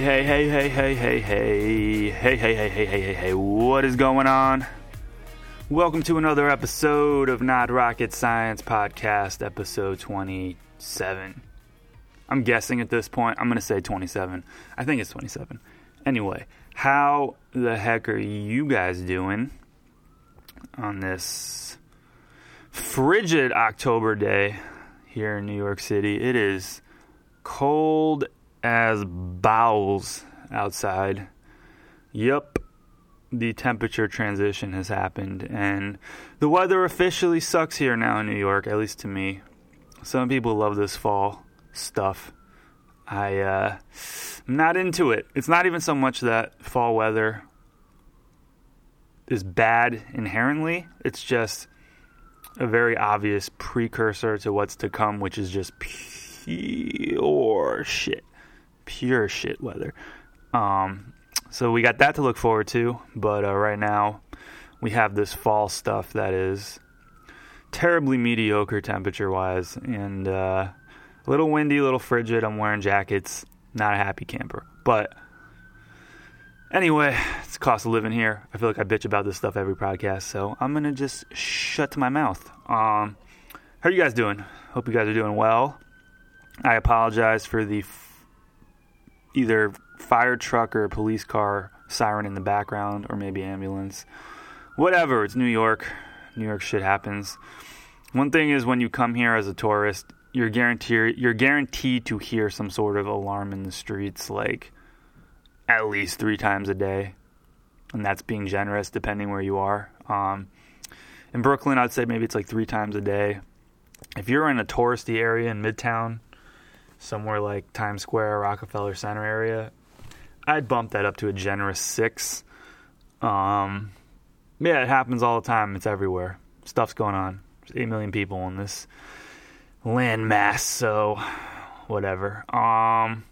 Hey, hey, hey, hey, hey, hey, hey, hey, hey, hey, hey, hey, hey, what is going on? Welcome to another episode of Not Rocket Science Podcast, episode 27. I'm guessing at this point, I'm going to say 27. I think it's 27. Anyway, how the heck are you guys doing on this frigid October day here in New York City? It is cold as bowels outside. Yup, the temperature transition has happened, and the weather officially sucks here now in New York, at least to me. Some people love this fall stuff. I, uh, I'm not into it. It's not even so much that fall weather is bad inherently, it's just a very obvious precursor to what's to come, which is just pure shit pure shit weather. Um, so we got that to look forward to, but uh, right now we have this fall stuff that is terribly mediocre temperature wise and uh, a little windy, a little frigid. I'm wearing jackets, not a happy camper. But anyway, it's cost of living here. I feel like I bitch about this stuff every podcast, so I'm gonna just shut my mouth. Um, how are you guys doing? Hope you guys are doing well. I apologize for the either fire truck or police car siren in the background or maybe ambulance. Whatever, it's New York. New York shit happens. One thing is when you come here as a tourist, you're guaranteed you're guaranteed to hear some sort of alarm in the streets like at least 3 times a day. And that's being generous depending where you are. Um, in Brooklyn, I'd say maybe it's like 3 times a day. If you're in a touristy area in Midtown, somewhere like Times Square, Rockefeller Center area, I'd bump that up to a generous six. Um, yeah, it happens all the time. It's everywhere. Stuff's going on. There's eight million people in this land mass, so whatever. Um,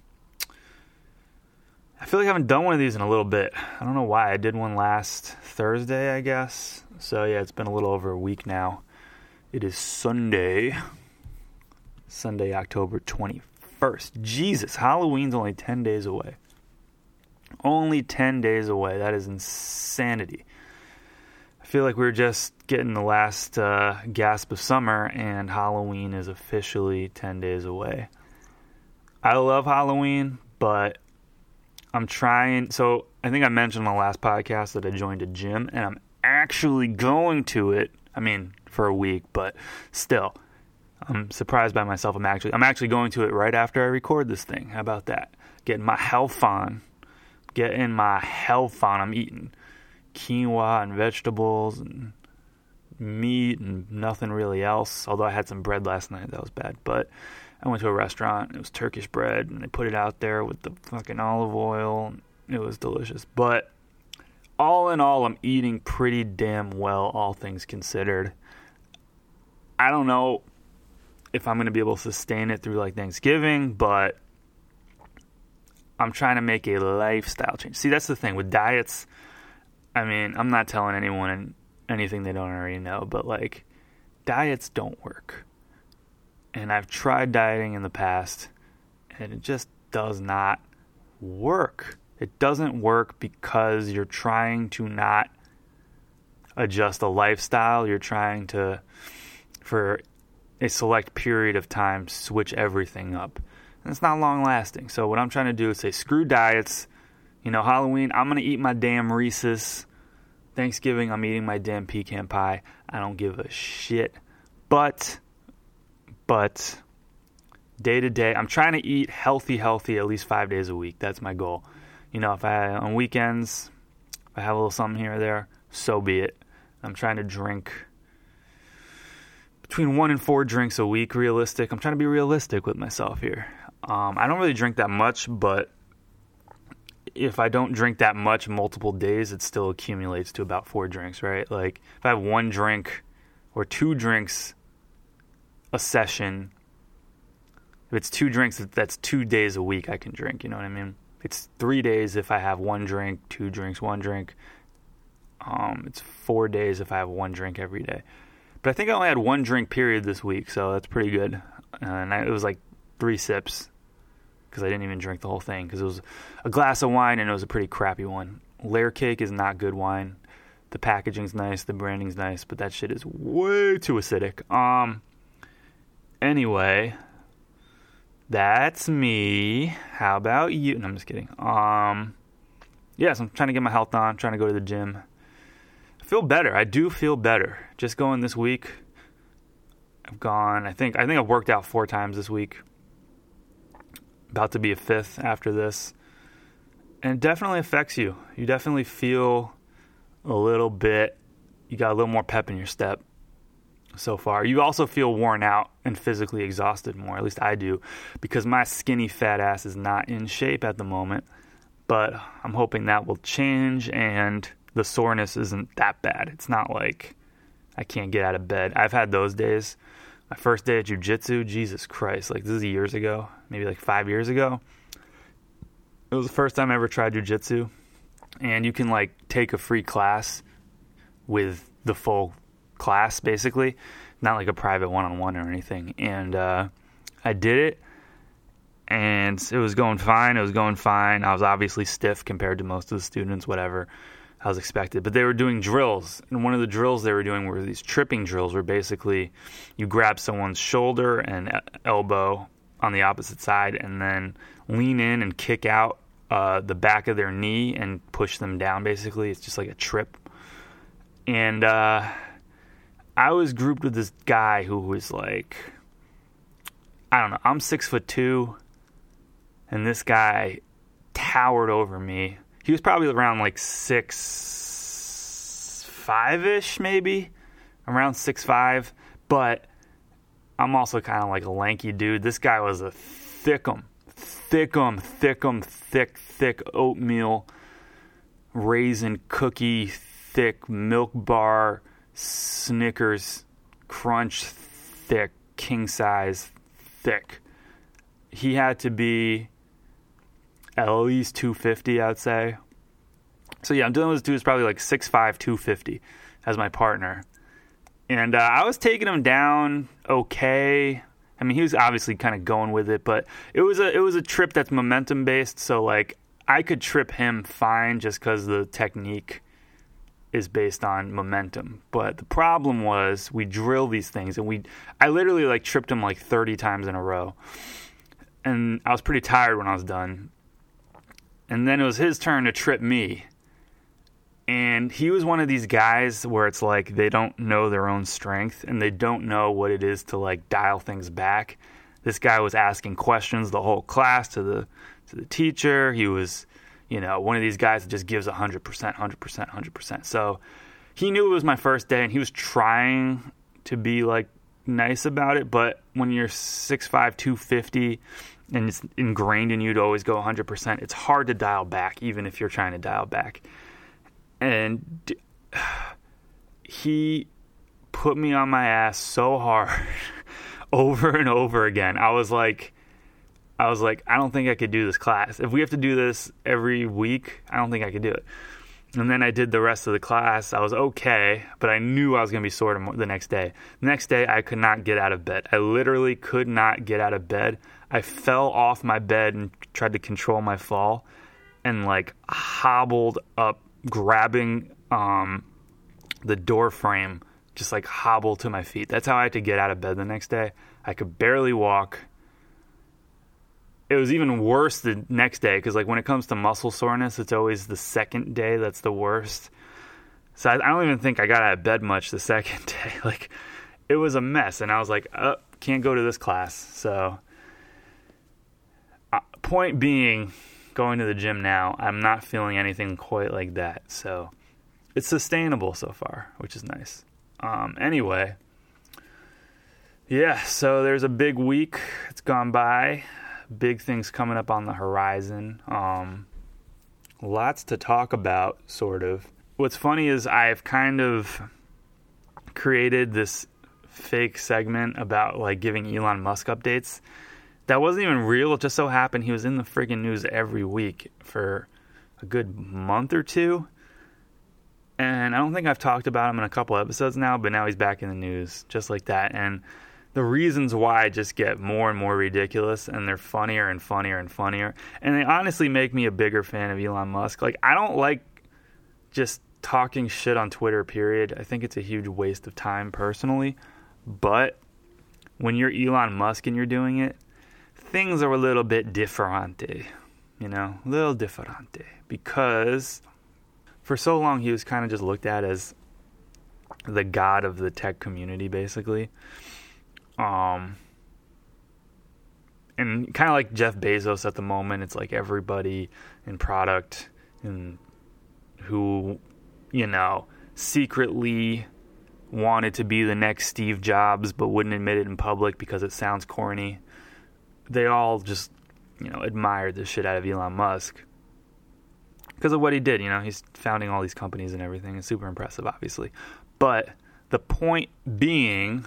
I feel like I haven't done one of these in a little bit. I don't know why. I did one last Thursday, I guess. So yeah, it's been a little over a week now. It is Sunday, Sunday, October 24th. 1st. Jesus, Halloween's only 10 days away. Only 10 days away. That is insanity. I feel like we're just getting the last uh, gasp of summer, and Halloween is officially 10 days away. I love Halloween, but I'm trying. So, I think I mentioned on the last podcast that I joined a gym, and I'm actually going to it. I mean, for a week, but still I'm surprised by myself. I'm actually I'm actually going to it right after I record this thing. How about that? Getting my health on. Getting my health on. I'm eating quinoa and vegetables and meat and nothing really else. Although I had some bread last night, that was bad. But I went to a restaurant. It was Turkish bread, and they put it out there with the fucking olive oil. It was delicious. But all in all, I'm eating pretty damn well, all things considered. I don't know if I'm going to be able to sustain it through like Thanksgiving, but I'm trying to make a lifestyle change. See, that's the thing with diets. I mean, I'm not telling anyone anything they don't already know, but like diets don't work. And I've tried dieting in the past and it just does not work. It doesn't work because you're trying to not adjust a lifestyle. You're trying to, for a select period of time switch everything up. And it's not long lasting. So what I'm trying to do is say screw diets. You know, Halloween, I'm gonna eat my damn Reese's. Thanksgiving, I'm eating my damn pecan pie. I don't give a shit. But, but, day to day, I'm trying to eat healthy, healthy at least five days a week. That's my goal. You know, if I on weekends, if I have a little something here or there, so be it. I'm trying to drink between one and four drinks a week. Realistic. I'm trying to be realistic with myself here. Um, I don't really drink that much, but if I don't drink that much multiple days, it still accumulates to about four drinks, right? Like if I have one drink or two drinks a session, if it's two drinks, that's two days a week I can drink. You know what I mean? It's three days if I have one drink, two drinks, one drink. Um, it's four days if I have one drink every day. But I think I only had one drink period this week, so that's pretty good. And I, it was like three sips because I didn't even drink the whole thing because it was a glass of wine and it was a pretty crappy one. Layer cake is not good wine. The packaging's nice, the branding's nice, but that shit is way too acidic. Um. Anyway, that's me. How about you? No, I'm just kidding. Um. Yes, I'm trying to get my health on. trying to go to the gym. I feel better. I do feel better. Just going this week. I've gone. I think. I think I've worked out four times this week about to be a fifth after this. And it definitely affects you. You definitely feel a little bit, you got a little more pep in your step so far. You also feel worn out and physically exhausted more. At least I do, because my skinny fat ass is not in shape at the moment. But I'm hoping that will change and the soreness isn't that bad. It's not like I can't get out of bed. I've had those days my first day at jujitsu, Jesus Christ, like this is years ago, maybe like five years ago. It was the first time I ever tried jujitsu, and you can like take a free class with the full class, basically, not like a private one-on-one or anything. And uh, I did it, and it was going fine. It was going fine. I was obviously stiff compared to most of the students, whatever. I was expected. But they were doing drills, and one of the drills they were doing were these tripping drills, where basically you grab someone's shoulder and elbow on the opposite side, and then lean in and kick out uh, the back of their knee and push them down. Basically, it's just like a trip. And uh, I was grouped with this guy who was like, I don't know, I'm six foot two, and this guy towered over me he was probably around like six five ish, maybe around six five. But I'm also kind of like a lanky dude. This guy was a thickum, thickum, thickum, thick, thick oatmeal raisin cookie, thick milk bar, Snickers crunch, thick, king size, thick. He had to be at least 250, I'd say. So yeah, I'm dealing with this dude who's probably like 6'5", 250 as my partner. And uh, I was taking him down okay. I mean, he was obviously kind of going with it, but it was a it was a trip that's momentum based. So like, I could trip him fine just because the technique is based on momentum. But the problem was we drill these things, and we I literally like tripped him like 30 times in a row, and I was pretty tired when I was done and then it was his turn to trip me. And he was one of these guys where it's like they don't know their own strength and they don't know what it is to like dial things back. This guy was asking questions the whole class to the to the teacher. He was, you know, one of these guys that just gives 100%, 100%, 100%. So he knew it was my first day and he was trying to be like nice about it, but when you're 6'5, 250 and it's ingrained in you to always go 100%, it's hard to dial back, even if you're trying to dial back. And he put me on my ass so hard over and over again. I was like, I was like, I don't think I could do this class. If we have to do this every week, I don't think I could do it. And then I did the rest of the class. I was okay, but I knew I was going to be sore the next day. The next day, I could not get out of bed. I literally could not get out of bed. I fell off my bed and tried to control my fall and like hobbled up, grabbing um, the door frame, just like hobbled to my feet. That's how I had to get out of bed the next day. I could barely walk. It was even worse the next day because, like, when it comes to muscle soreness, it's always the second day that's the worst. So I, I don't even think I got out of bed much the second day. Like, it was a mess, and I was like, oh, can't go to this class. So point being, going to the gym now, I'm not feeling anything quite like that. So it's sustainable so far, which is nice. Um, anyway, Yeah, so there's a big week. It's gone by. Big things coming up on the horizon. Um, lots to talk about, sort of. What's funny is I've kind of created this fake segment about like giving Elon Musk updates. That wasn't even real. It just so happened he was in the friggin' news every week for a good month or two. And I don't think I've talked about him in a couple episodes now, but now he's back in the news just like that. And the reasons why just get more and more ridiculous and they're funnier and funnier and funnier. And they honestly make me a bigger fan of Elon Musk. Like, I don't like just talking shit on Twitter, period. I think it's a huge waste of time personally. But when you're Elon Musk and you're doing it, things are a little bit differente, you know, a little differente. Because for so long he was kind of just looked at as the god of the tech community, basically. Um, and kind of like Jeff Bezos at the moment, it's like everybody in product and who, you know, secretly wanted to be the next Steve Jobs but wouldn't admit it in public because it sounds corny. They all just, you know, admired the shit out of Elon Musk because of what he did. You know, he's founding all these companies and everything. It's super impressive, obviously. But the point being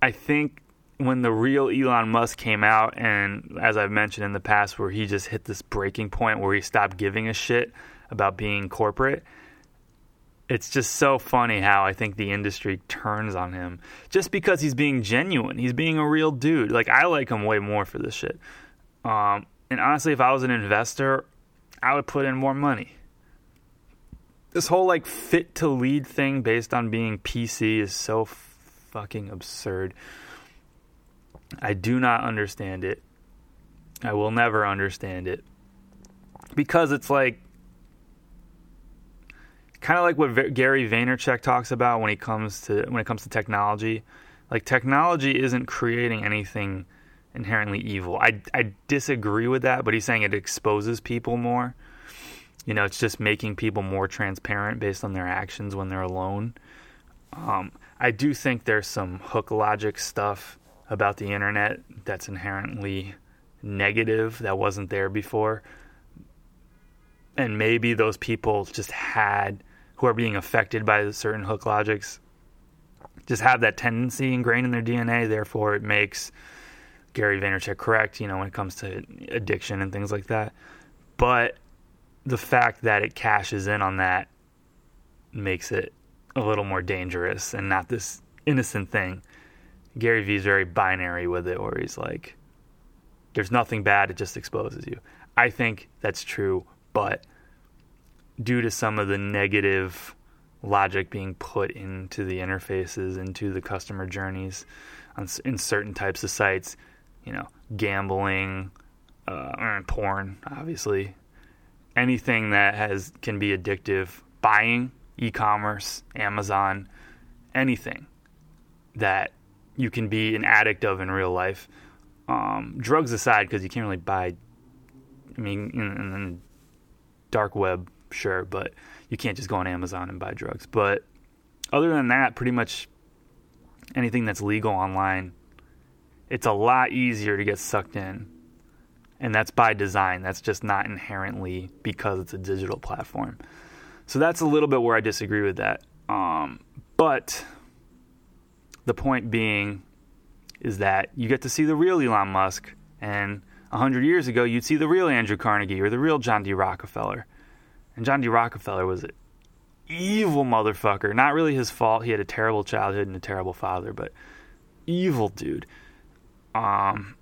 I think when the real Elon Musk came out, and as I've mentioned in the past, where he just hit this breaking point where he stopped giving a shit about being corporate, it's just so funny how I think the industry turns on him just because he's being genuine. He's being a real dude. Like, I like him way more for this shit. Um, and honestly, if I was an investor, I would put in more money. This whole like fit to lead thing based on being PC is so fucking absurd. I do not understand it. I will never understand it. Because it's like kind of like what v- Gary Vaynerchuk talks about when he comes to when it comes to technology. Like technology isn't creating anything inherently evil. I I disagree with that, but he's saying it exposes people more. You know, it's just making people more transparent based on their actions when they're alone. Um, I do think there's some hook logic stuff about the internet that's inherently negative that wasn't there before. And maybe those people just had, who are being affected by certain hook logics, just have that tendency ingrained in their DNA. Therefore, it makes Gary Vaynerchuk correct, you know, when it comes to addiction and things like that. But the fact that it cashes in on that makes it a little more dangerous and not this innocent thing. Gary Vee's very binary with it, where he's like, there's nothing bad, it just exposes you. I think that's true, but due to some of the negative logic being put into the interfaces, into the customer journeys on, in certain types of sites, you know, gambling, uh, porn, obviously, anything that has can be addictive, buying e-commerce, Amazon, anything that you can be an addict of in real life. Um, drugs aside, because you can't really buy. I mean, in, in dark web, sure, but you can't just go on Amazon and buy drugs. But other than that, pretty much anything that's legal online, it's a lot easier to get sucked in. And that's by design. That's just not inherently because it's a digital platform. So that's a little bit where I disagree with that. Um, but the point being is that you get to see the real Elon Musk, and 100 years ago, you'd see the real Andrew Carnegie or the real John D. Rockefeller. And John D. Rockefeller was an evil motherfucker. Not really his fault. He had a terrible childhood and a terrible father, but evil dude. Um,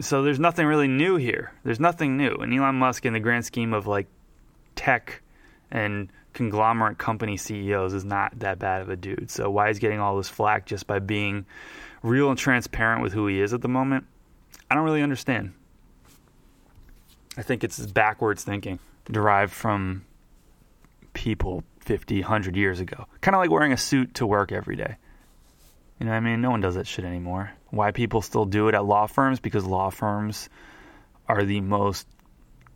so there's nothing really new here. There's nothing new. And Elon Musk, in the grand scheme of like tech and conglomerate company CEOs is not that bad of a dude. So why he's getting all this flack just by being real and transparent with who he is at the moment, I don't really understand. I think it's backwards thinking derived from people 50, 100 years ago. Kind of like wearing a suit to work every day. You know I mean? No one does that shit anymore. Why people still do it at law firms? Because law firms are the most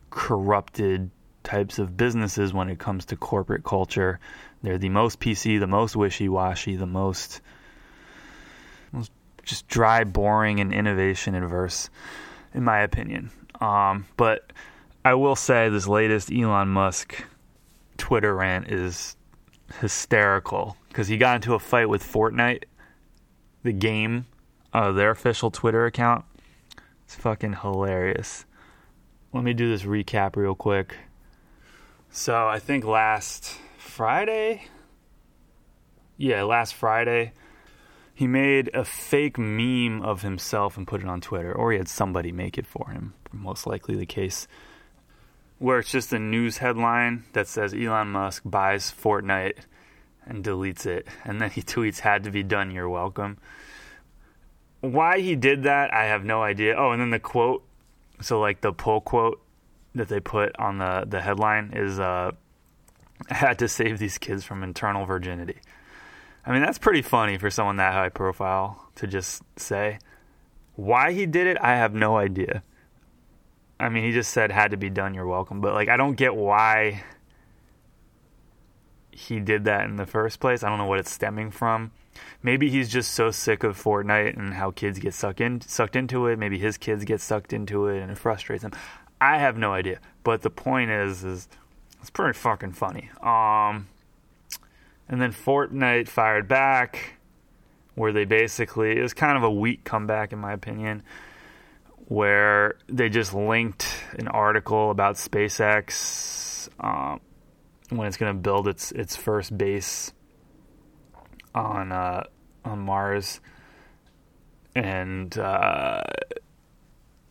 corrupted types of businesses when it comes to corporate culture. They're the most PC, the most wishy washy, the most most just dry, boring, and innovation adverse, in my opinion. Um, but I will say this latest Elon Musk Twitter rant is hysterical because he got into a fight with Fortnite, the game, uh, their official Twitter account. It's fucking hilarious. Let me do this recap real quick. So I think last Friday, yeah, last Friday, he made a fake meme of himself and put it on Twitter, or he had somebody make it for him. Most likely the case. Where it's just a news headline that says Elon Musk buys Fortnite and deletes it. And then he tweets, had to be done, you're welcome. Why he did that, I have no idea. Oh, and then the quote so like the pull quote that they put on the, the headline is uh, had to save these kids from internal virginity. I mean, that's pretty funny for someone that high profile to just say. Why he did it, I have no idea. I mean, he just said had to be done, you're welcome. But like I don't get why he did that in the first place. I don't know what it's stemming from. Maybe he's just so sick of Fortnite and how kids get sucked in sucked into it. Maybe his kids get sucked into it and it frustrates him. I have no idea. But the point is is it's pretty fucking funny. Um and then Fortnite fired back where they basically it was kind of a weak comeback in my opinion where they just linked an article about SpaceX um, when it's going to build its its first base on uh, on Mars, and uh,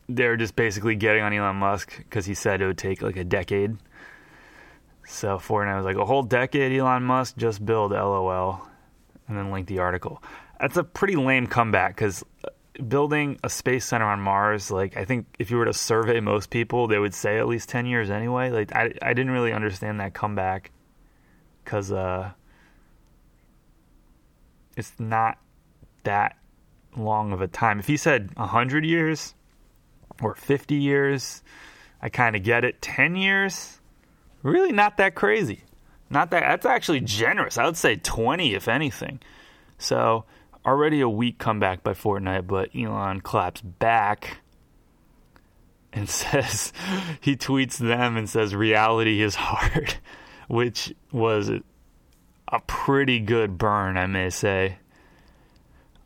they're just basically getting on Elon Musk because he said it would take like a decade. So Fortnite was like a whole decade. Elon Musk just build LOL, and then link the article. That's a pretty lame comeback because building a space center on Mars, like I think if you were to survey most people, they would say at least ten years anyway. Like I, I didn't really understand that comeback because uh, it's not that long of a time. If he said hundred years or fifty years, I kind of get it. Ten years, really not that crazy. Not that that's actually generous. I would say twenty, if anything. So already a weak comeback by Fortnite, but Elon claps back and says he tweets them and says reality is hard, which was a pretty good burn, I may say.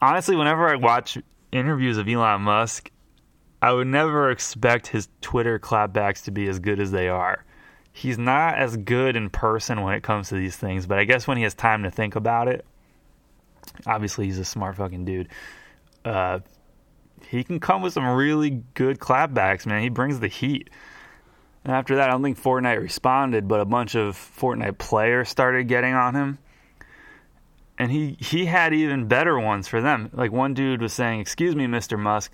Honestly, whenever I watch interviews of Elon Musk, I would never expect his Twitter clapbacks to be as good as they are. He's not as good in person when it comes to these things, but I guess when he has time to think about it, obviously he's a smart fucking dude. Uh, he can come with some really good clapbacks, man. He brings the heat. And after that, I don't think Fortnite responded, but a bunch of Fortnite players started getting on him. And he, he had even better ones for them. Like one dude was saying, Excuse me, Mr. Musk,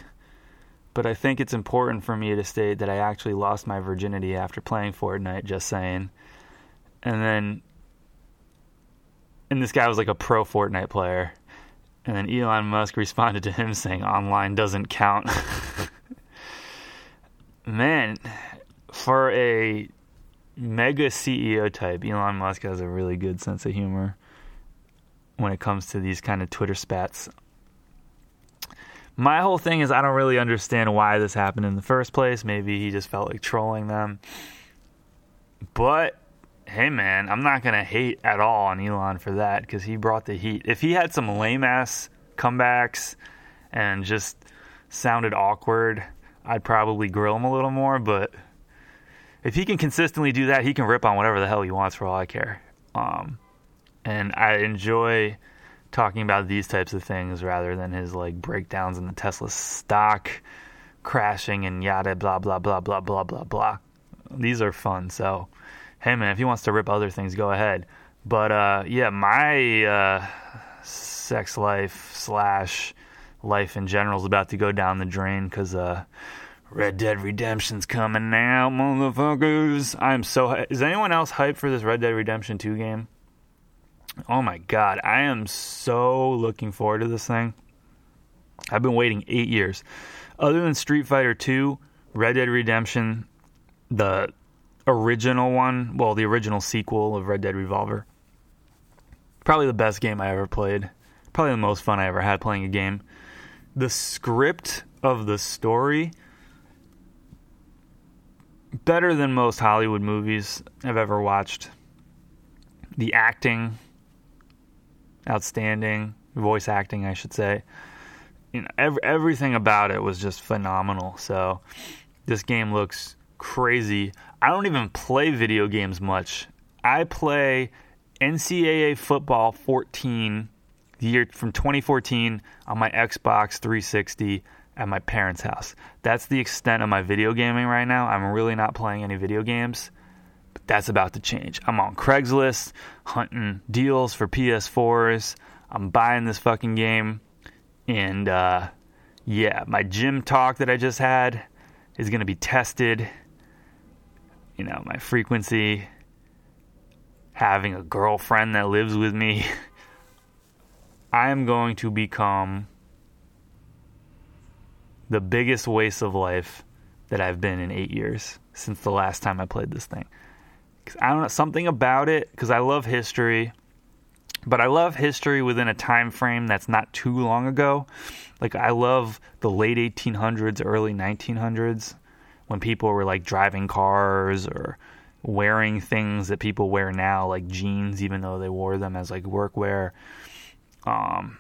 but I think it's important for me to state that I actually lost my virginity after playing Fortnite, just saying. And then and this guy was like a pro Fortnite player. And then Elon Musk responded to him saying online doesn't count. Man, for a mega CEO type, Elon Musk has a really good sense of humor when it comes to these kind of Twitter spats. My whole thing is I don't really understand why this happened in the first place. Maybe he just felt like trolling them. But hey man, I'm not gonna hate at all on Elon for that because he brought the heat. If he had some lame ass comebacks and just sounded awkward, I'd probably grill him a little more. But if he can consistently do that, he can rip on whatever the hell he wants for all I care. Um, and I enjoy talking about these types of things rather than his like breakdowns in the Tesla stock crashing and yada blah blah blah blah blah blah blah. These are fun, so hey man, if he wants to rip other things, go ahead. But uh, yeah, my uh, sex life slash life in general is about to go down the drain because uh, Red Dead Redemption's coming out, motherfuckers. I'm so. Is anyone else hyped for this Red Dead Redemption 2 game? Oh my god, I am so looking forward to this thing. I've been waiting eight years. Other than Street Fighter 2, Red Dead Redemption, the original one, well, the original sequel of Red Dead Revolver. Probably the best game I ever played. Probably the most fun I ever had playing a game. the script of the story better than most Hollywood movies I've ever watched. The acting outstanding, voice acting I should say. You know, every, everything about it was just phenomenal. So this game looks crazy. I don't even play video games much. I play NCAA football 14 the year from 2014 on my Xbox 360 at my parents' house. That's the extent of my video gaming right now. I'm really not playing any video games, that's about to change. I'm on Craigslist hunting deals for PS4s. I'm buying this fucking game, and uh, yeah, my gym talk that I just had is going to be tested. You know, my frequency, having a girlfriend that lives with me. I am going to become the biggest waste of life that I've been in eight years since the last time I played this thing. I don't know something about it because I love history, but I love history within a time frame that's not too long ago. Like I love the late 1800s, early 1900s when people were like driving cars or wearing things that people wear now, like jeans, even though they wore them as like workwear um,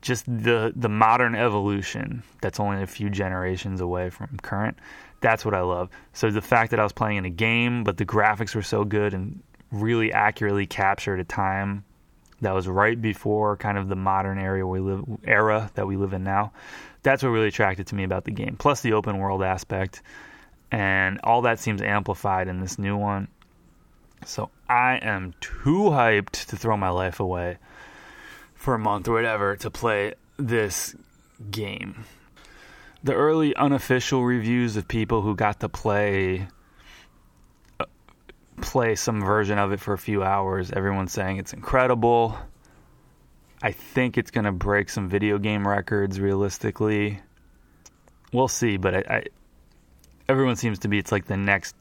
just the the modern evolution that's only a few generations away from current. That's what I love. So the fact that I was playing in a game, but the graphics were so good and really accurately captured a time that was right before kind of the modern we live era that we live in now. That's what really attracted to me about the game. Plus the open world aspect, and all that seems amplified in this new one. So I am too hyped to throw my life away for a month or whatever to play this game. The early unofficial reviews of people who got to play uh, play some version of it for a few hours, everyone's saying it's incredible. I think it's going to break some video game records realistically. We'll see, but I, I everyone seems to be it's like the next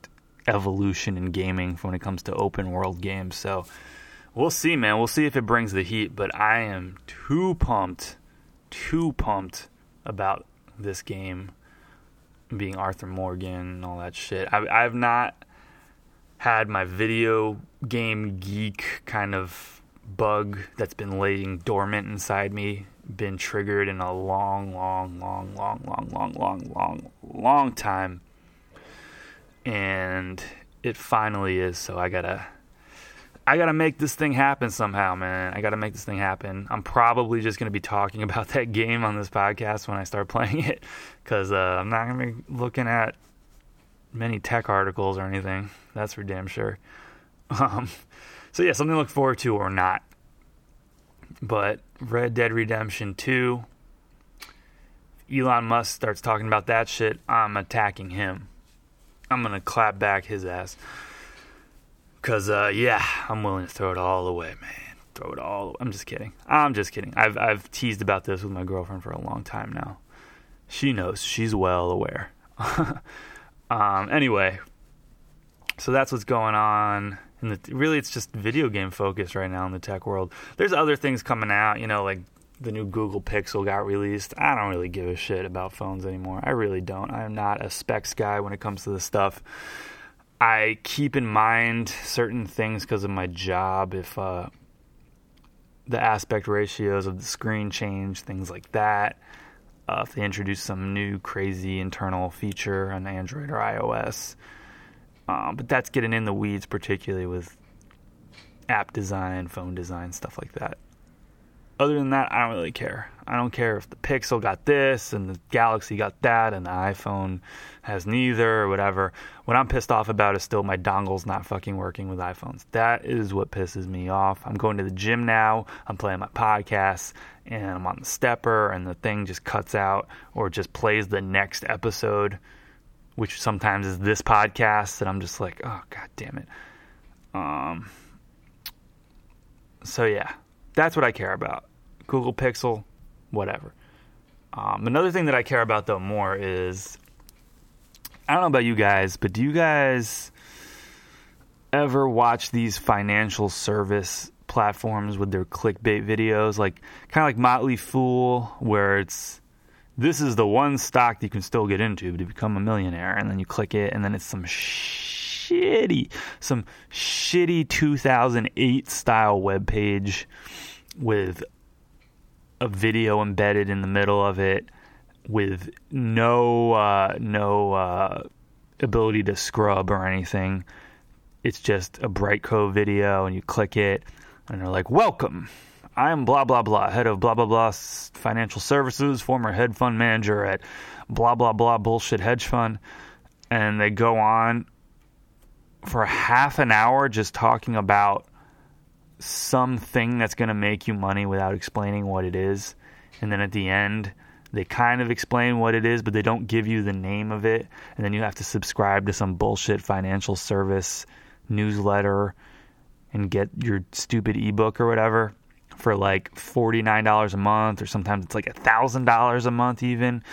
evolution in gaming when it comes to open world games. So we'll see, man. We'll see if it brings the heat, but I am too pumped, too pumped about this game being Arthur Morgan and all that shit. I, I've not had my video game geek kind of bug that's been laying dormant inside me been triggered in a long, long, long, long, long, long, long, long, long time. And it finally is, so I gotta I got to make this thing happen somehow, man. I got to make this thing happen. I'm probably just going to be talking about that game on this podcast when I start playing it because uh, I'm not going to be looking at many tech articles or anything. That's for damn sure. Um, so, yeah, something to look forward to or not. But Red Dead Redemption 2, Elon Musk starts talking about that shit. I'm attacking him. I'm going to clap back his ass. Cause uh, yeah, I'm willing to throw it all away, man. Throw it all. Away. I'm just kidding. I'm just kidding. I've I've teased about this with my girlfriend for a long time now. She knows. She's well aware. um, anyway, so that's what's going on. And really, it's just video game focus right now in the tech world. There's other things coming out, you know, like the new Google Pixel got released. I don't really give a shit about phones anymore. I really don't. I'm not a specs guy when it comes to this stuff. I keep in mind certain things because of my job. If uh, the aspect ratios of the screen change, things like that. Uh, if they introduce some new crazy internal feature on Android or iOS. Um, but that's getting in the weeds, particularly with app design, phone design, stuff like that. Other than that, I don't really care. I don't care if the Pixel got this and the Galaxy got that and the iPhone has neither or whatever. What I'm pissed off about is still my dongle's not fucking working with iPhones. That is what pisses me off. I'm going to the gym now, I'm playing my podcast, and I'm on the stepper, and the thing just cuts out or just plays the next episode, which sometimes is this podcast, and I'm just like, oh, god damn it. Um, so yeah, that's what I care about. Google Pixel, whatever. Um, another thing that I care about though more is I don't know about you guys, but do you guys ever watch these financial service platforms with their clickbait videos, like kind of like Motley Fool, where it's this is the one stock that you can still get into to become a millionaire. And then you click it, and then it's some shitty, some shitty 2008 style web page with a video embedded in the middle of it with no uh, no uh, ability to scrub or anything. It's just a Brightcove video, and you click it, and they're like, "Welcome, I'm blah blah blah, head of blah blah blah financial services, former hedge fund manager at blah blah blah bullshit hedge fund," and they go on for half an hour just talking about something that's going to make you money without explaining what it is, and then at the end they kind of explain what it is, but they don't give you the name of it. And then you have to subscribe to some bullshit financial service newsletter and get your stupid ebook or whatever for like $49 a month, or sometimes it's like $1,000 a month, even.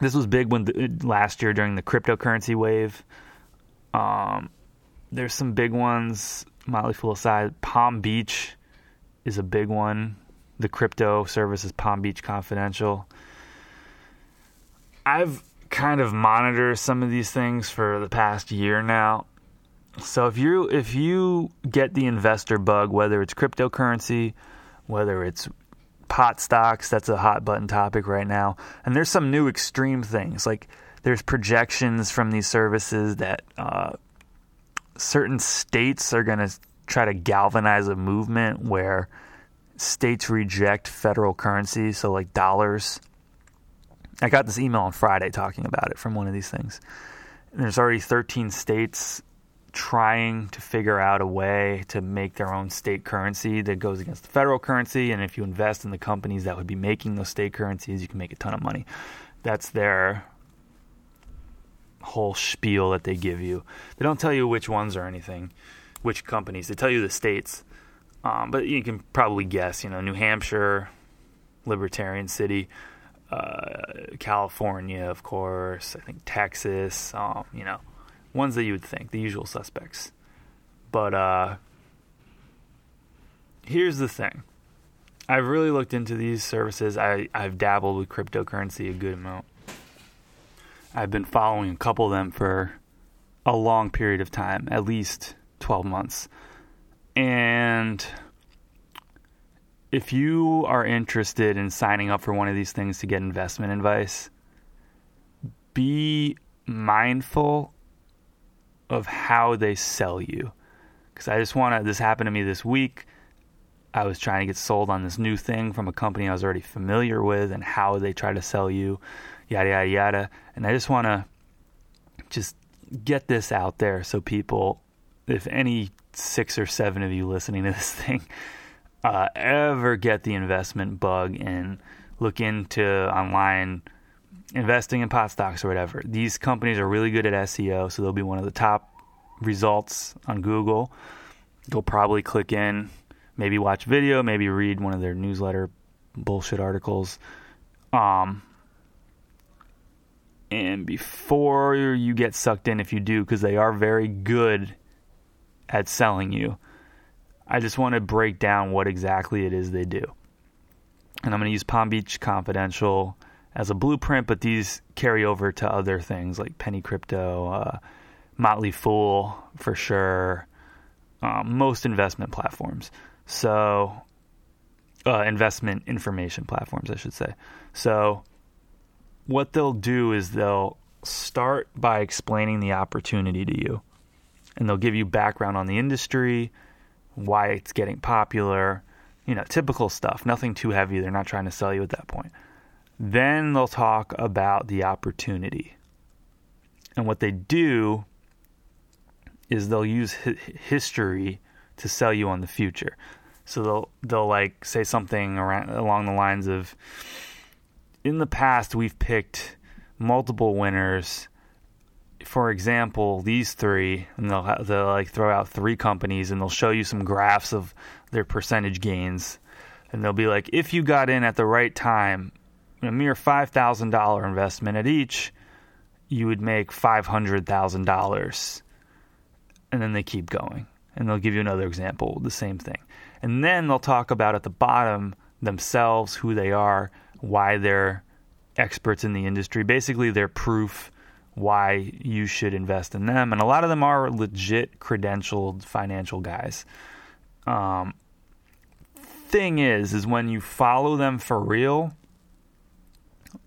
This was big when the, last year during the cryptocurrency wave. Um, there's some big ones. Motley Fool aside, Palm Beach is a big one the crypto services Palm Beach Confidential. I've kind of monitored some of these things for the past year now. So if you if you get the investor bug, whether it's cryptocurrency, whether it's pot stocks, that's a hot button topic right now. And there's some new extreme things like there's projections from these services that uh, certain states are going to try to galvanize a movement where states reject federal currency, so like dollars. I got this email on Friday talking about it from one of these things. And there's already 13 states trying to figure out a way to make their own state currency that goes against the federal currency. And if you invest in the companies that would be making those state currencies, you can make a ton of money. That's their whole spiel that they give you. They don't tell you which ones or anything, which companies. They tell you the states. Um, but you can probably guess, you know, New Hampshire, Libertarian City, uh, California, of course, I think Texas, um, you know, ones that you would think, the usual suspects. But uh, here's the thing I've really looked into these services. I, I've dabbled with cryptocurrency a good amount. I've been following a couple of them for a long period of time, at least 12 months. And if you are interested in signing up for one of these things to get investment advice, be mindful of how they sell you. Because I just want to, this happened to me this week. I was trying to get sold on this new thing from a company I was already familiar with and how they try to sell you, yada, yada, yada. And I just want to just get this out there so people, if any six or seven of you listening to this thing uh, ever get the investment bug and look into online investing in pot stocks or whatever, these companies are really good at SEO, so they'll be one of the top results on Google. You'll probably click in, maybe watch video, maybe read one of their newsletter bullshit articles. Um, and before you get sucked in, if you do, because they are very good at selling you. I just want to break down what exactly it is they do. And I'm going to use Palm Beach Confidential as a blueprint, but these carry over to other things like Penny Crypto, uh, Motley Fool for sure, um, most investment platforms. So, uh, investment information platforms, I should say. So, what they'll do is they'll start by explaining the opportunity to you and they'll give you background on the industry, why it's getting popular, you know, typical stuff, nothing too heavy. They're not trying to sell you at that point. Then they'll talk about the opportunity. And what they do is they'll use hi- history to sell you on the future. So they'll they'll like say something around along the lines of in the past we've picked multiple winners. For example, these three, and they'll they'll like throw out three companies, and they'll show you some graphs of their percentage gains, and they'll be like, if you got in at the right time, a mere five thousand dollar investment at each, you would make five hundred thousand dollars, and then they keep going, and they'll give you another example, the same thing, and then they'll talk about at the bottom themselves, who they are, why they're experts in the industry. Basically, they're proof why you should invest in them, and a lot of them are legit credentialed financial guys. Um, thing is, is when you follow them for real,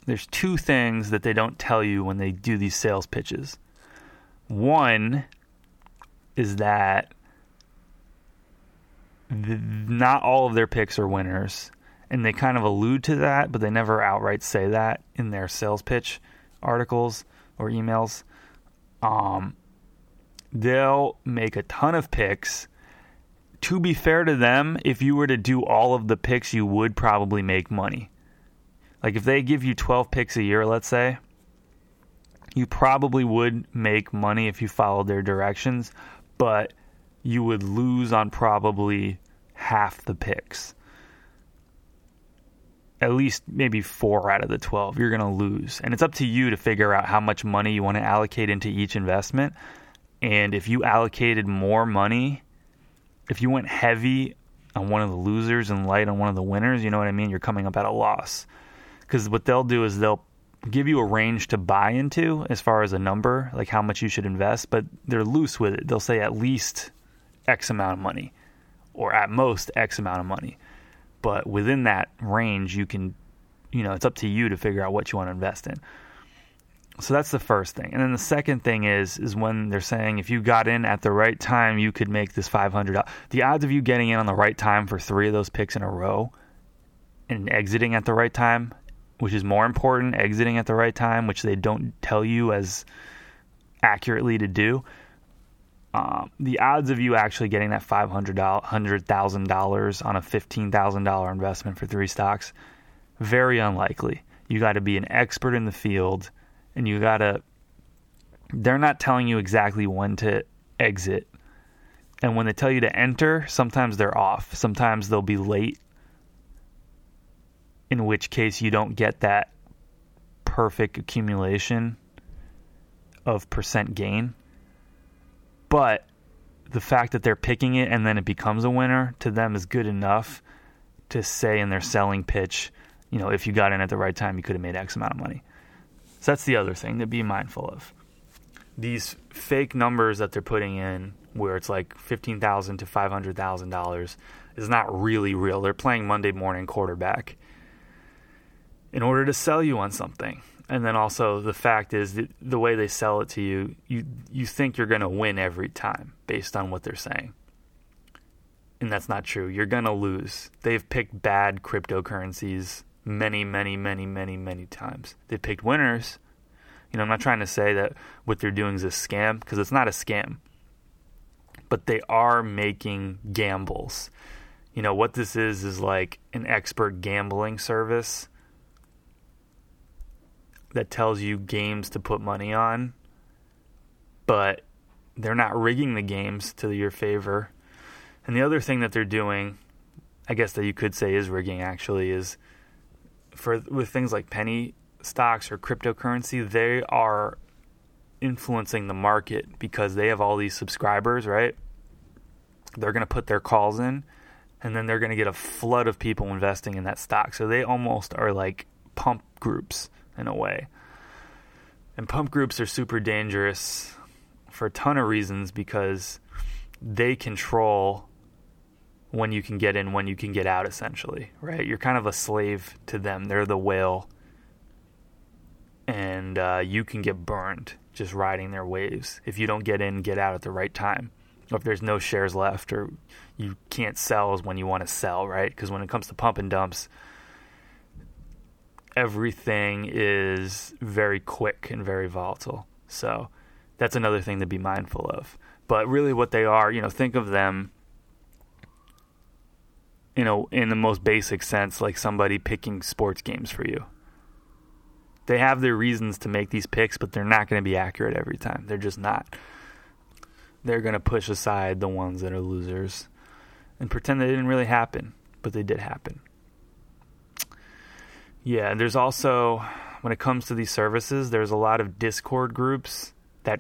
there's two things that they don't tell you when they do these sales pitches. One is that not all of their picks are winners, and they kind of allude to that, but they never outright say that in their sales pitch articles or emails. Um, they'll make a ton of picks. To be fair to them, if you were to do all of the picks, you would probably make money. Like if they give you 12 picks a year, let's say, you probably would make money if you followed their directions, but you would lose on probably half the picks. At least maybe four out of the 12 you're going to lose. And it's up to you to figure out how much money you want to allocate into each investment. And if you allocated more money, if you went heavy on one of the losers and light on one of the winners, you know what I mean? You're coming up at a loss. Because what they'll do is they'll give you a range to buy into as far as a number, like how much you should invest, but they're loose with it. They'll say at least X amount of money or at most X amount of money. But within that range, you can, you know, it's up to you to figure out what you want to invest in. So that's the first thing. And then the second thing is is when they're saying if you got in at the right time, you could make this $500. The odds of you getting in on the right time for 3 of those picks in a row and exiting at the right time which is more important, exiting at the right time, which they don't tell you as accurately to do. Um, the odds of you actually getting that five hundred thousand dollars on a fifteen thousand dollar investment for three stocks, very unlikely. You got to be an expert in the field, and you got to. They're not telling you exactly when to exit, and when they tell you to enter, sometimes they're off. Sometimes they'll be late in which case you don't get that perfect accumulation of percent gain. But the fact that they're picking it and then it becomes a winner to them is good enough to say in their selling pitch, you know, if you got in at the right time, you could have made X amount of money. So that's the other thing to be mindful of. These fake numbers that they're putting in, where it's like fifteen thousand to five hundred thousand dollars, is not really real. They're playing Monday morning quarterback in order to sell you on something. And then also the fact is that the way they sell it to you, you you think you're going to win every time based on what they're saying. And that's not true. You're going to lose. They've picked bad cryptocurrencies many, many, many, many, many times. They've picked winners. You know, I'm not trying to say that what they're doing is a scam because it's not a scam. But they are making gambles. You know, what this is is like an expert gambling service that tells you games to put money on, but they're not rigging the games to your favor. And the other thing that they're doing, I guess that you could say is rigging actually, is for with things like penny stocks or cryptocurrency, they are influencing the market because they have all these subscribers, right? They're going to put their calls in and then they're going to get a flood of people investing in that stock. So they almost are like pump groups in a way. And pump groups are super dangerous for a ton of reasons because they control when you can get in, when you can get out, essentially, right? You're kind of a slave to them. They're the whale. And uh, you can get burned just riding their waves if you don't get in, get out at the right time. Or if there's no shares left, or you can't sell when you want to sell, right? Because when it comes to pump and dumps, everything is very quick and very volatile. So that's another thing to be mindful of. But really, what they are, you know, think of them, you know, in the most basic sense, like somebody picking sports games for you. They have their reasons to make these picks, but they're not going to be accurate every time. They're just not. They're going to push aside the ones that are losers and pretend they didn't really happen, but they did happen. Yeah, and there's also when it comes to these services, there's a lot of Discord groups that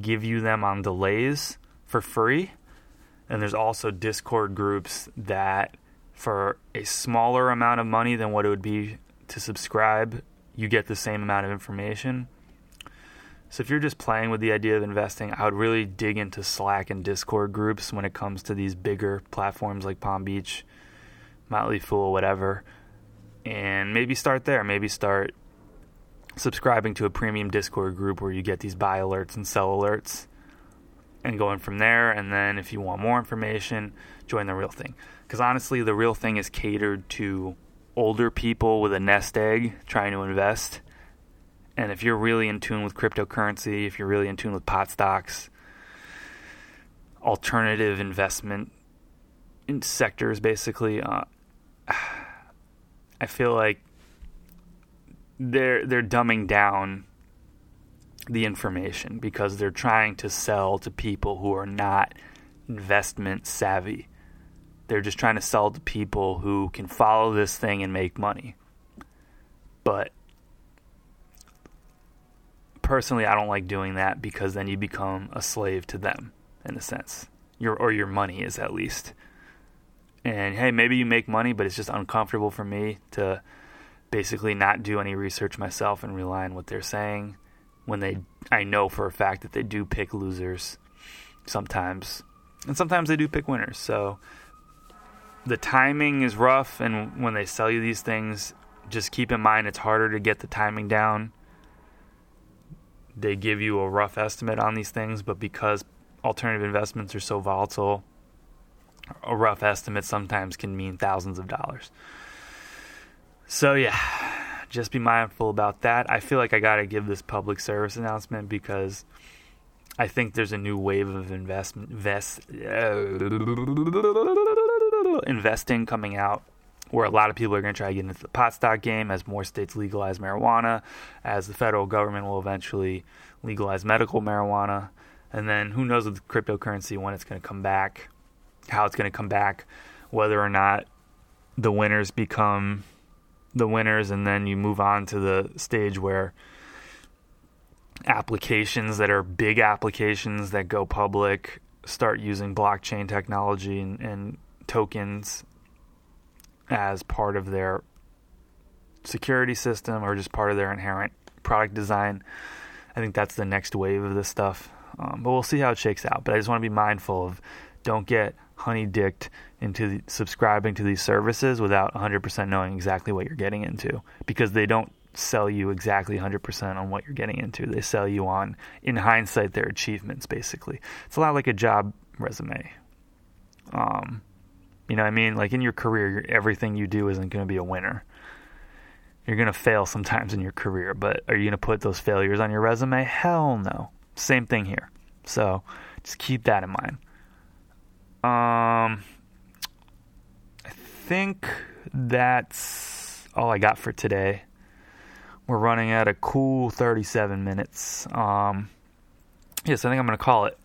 give you them on delays for free. And there's also Discord groups that for a smaller amount of money than what it would be to subscribe, you get the same amount of information. So if you're just playing with the idea of investing, I would really dig into Slack and Discord groups when it comes to these bigger platforms like Palm Beach, Motley Fool, whatever. And maybe start there. Maybe start subscribing to a premium Discord group where you get these buy alerts and sell alerts and going from there. And then if you want more information, join the real thing. Because honestly, the real thing is catered to older people with a nest egg trying to invest. And if you're really in tune with cryptocurrency, if you're really in tune with pot stocks, alternative investment in sectors, basically, uh, I feel like they're they're dumbing down the information because they're trying to sell to people who are not investment savvy. They're just trying to sell to people who can follow this thing and make money. But personally, I don't like doing that because then you become a slave to them in a sense. Your or your money is at least. And hey, maybe you make money, but it's just uncomfortable for me to basically not do any research myself and rely on what they're saying when they I know for a fact that they do pick losers sometimes. And sometimes they do pick winners. So the timing is rough and when they sell you these things, just keep in mind it's harder to get the timing down. They give you a rough estimate on these things, but because alternative investments are so volatile, a rough estimate sometimes can mean thousands of dollars. So yeah, just be mindful about that. I feel like I got to give this public service announcement because I think there's a new wave of investment vest, uh, investing coming out where a lot of people are going to try to get into the pot stock game as more states legalize marijuana, as the federal government will eventually legalize medical marijuana, and then who knows with cryptocurrency when it's going to come back, how it's going to come back, whether or not the winners become the winners, and then you move on to the stage where applications that are big applications that go public start using blockchain technology and, and tokens as part of their security system or just part of their inherent product design. I think that's the next wave of this stuff. Um, but we'll see how it shakes out. But I just want to be mindful of don't get honey dicked into the, subscribing to these services without 100% knowing exactly what you're getting into because they don't sell you exactly 100% on what you're getting into. They sell you on, in hindsight, their achievements, basically. It's a lot like a job resume. Um, you know I mean? Like in your career, everything you do isn't going to be a winner. You're going to fail sometimes in your career, but are you going to put those failures on your resume? Hell no. Same thing here. So just keep that in mind. Um, I think that's all I got for today. We're running at a cool 37 minutes. Um, yes, I think I'm going to call it.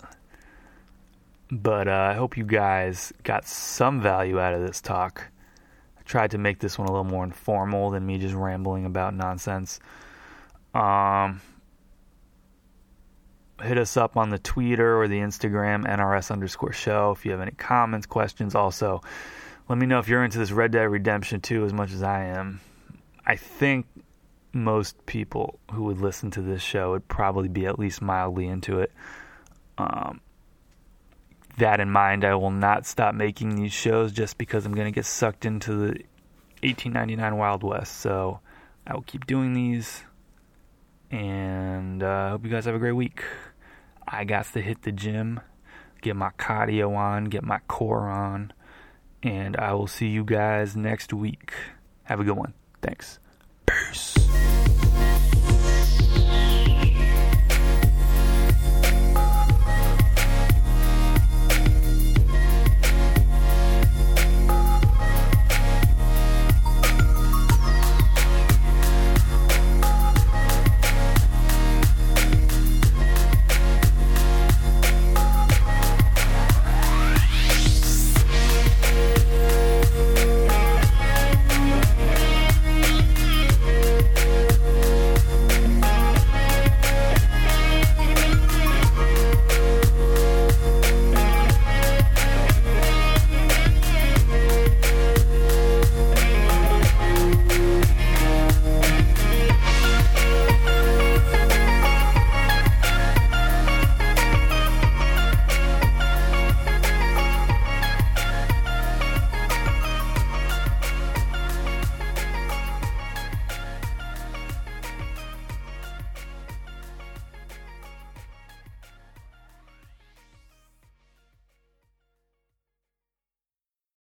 But uh, I hope you guys got some value out of this talk. I tried to make this one a little more informal than me just rambling about nonsense. Um, hit us up on the Twitter or the Instagram, NRS underscore show, if you have any comments, questions. Also, let me know if you're into this Red Dead Redemption 2 as much as I am. I think most people who would listen to this show would probably be at least mildly into it. Um, that in mind, I will not stop making these shows just because I'm going to get sucked into the 1899 Wild West. So I will keep doing these. And I uh, hope you guys have a great week. I got to hit the gym, get my cardio on, get my core on. And I will see you guys next week. Have a good one. Thanks.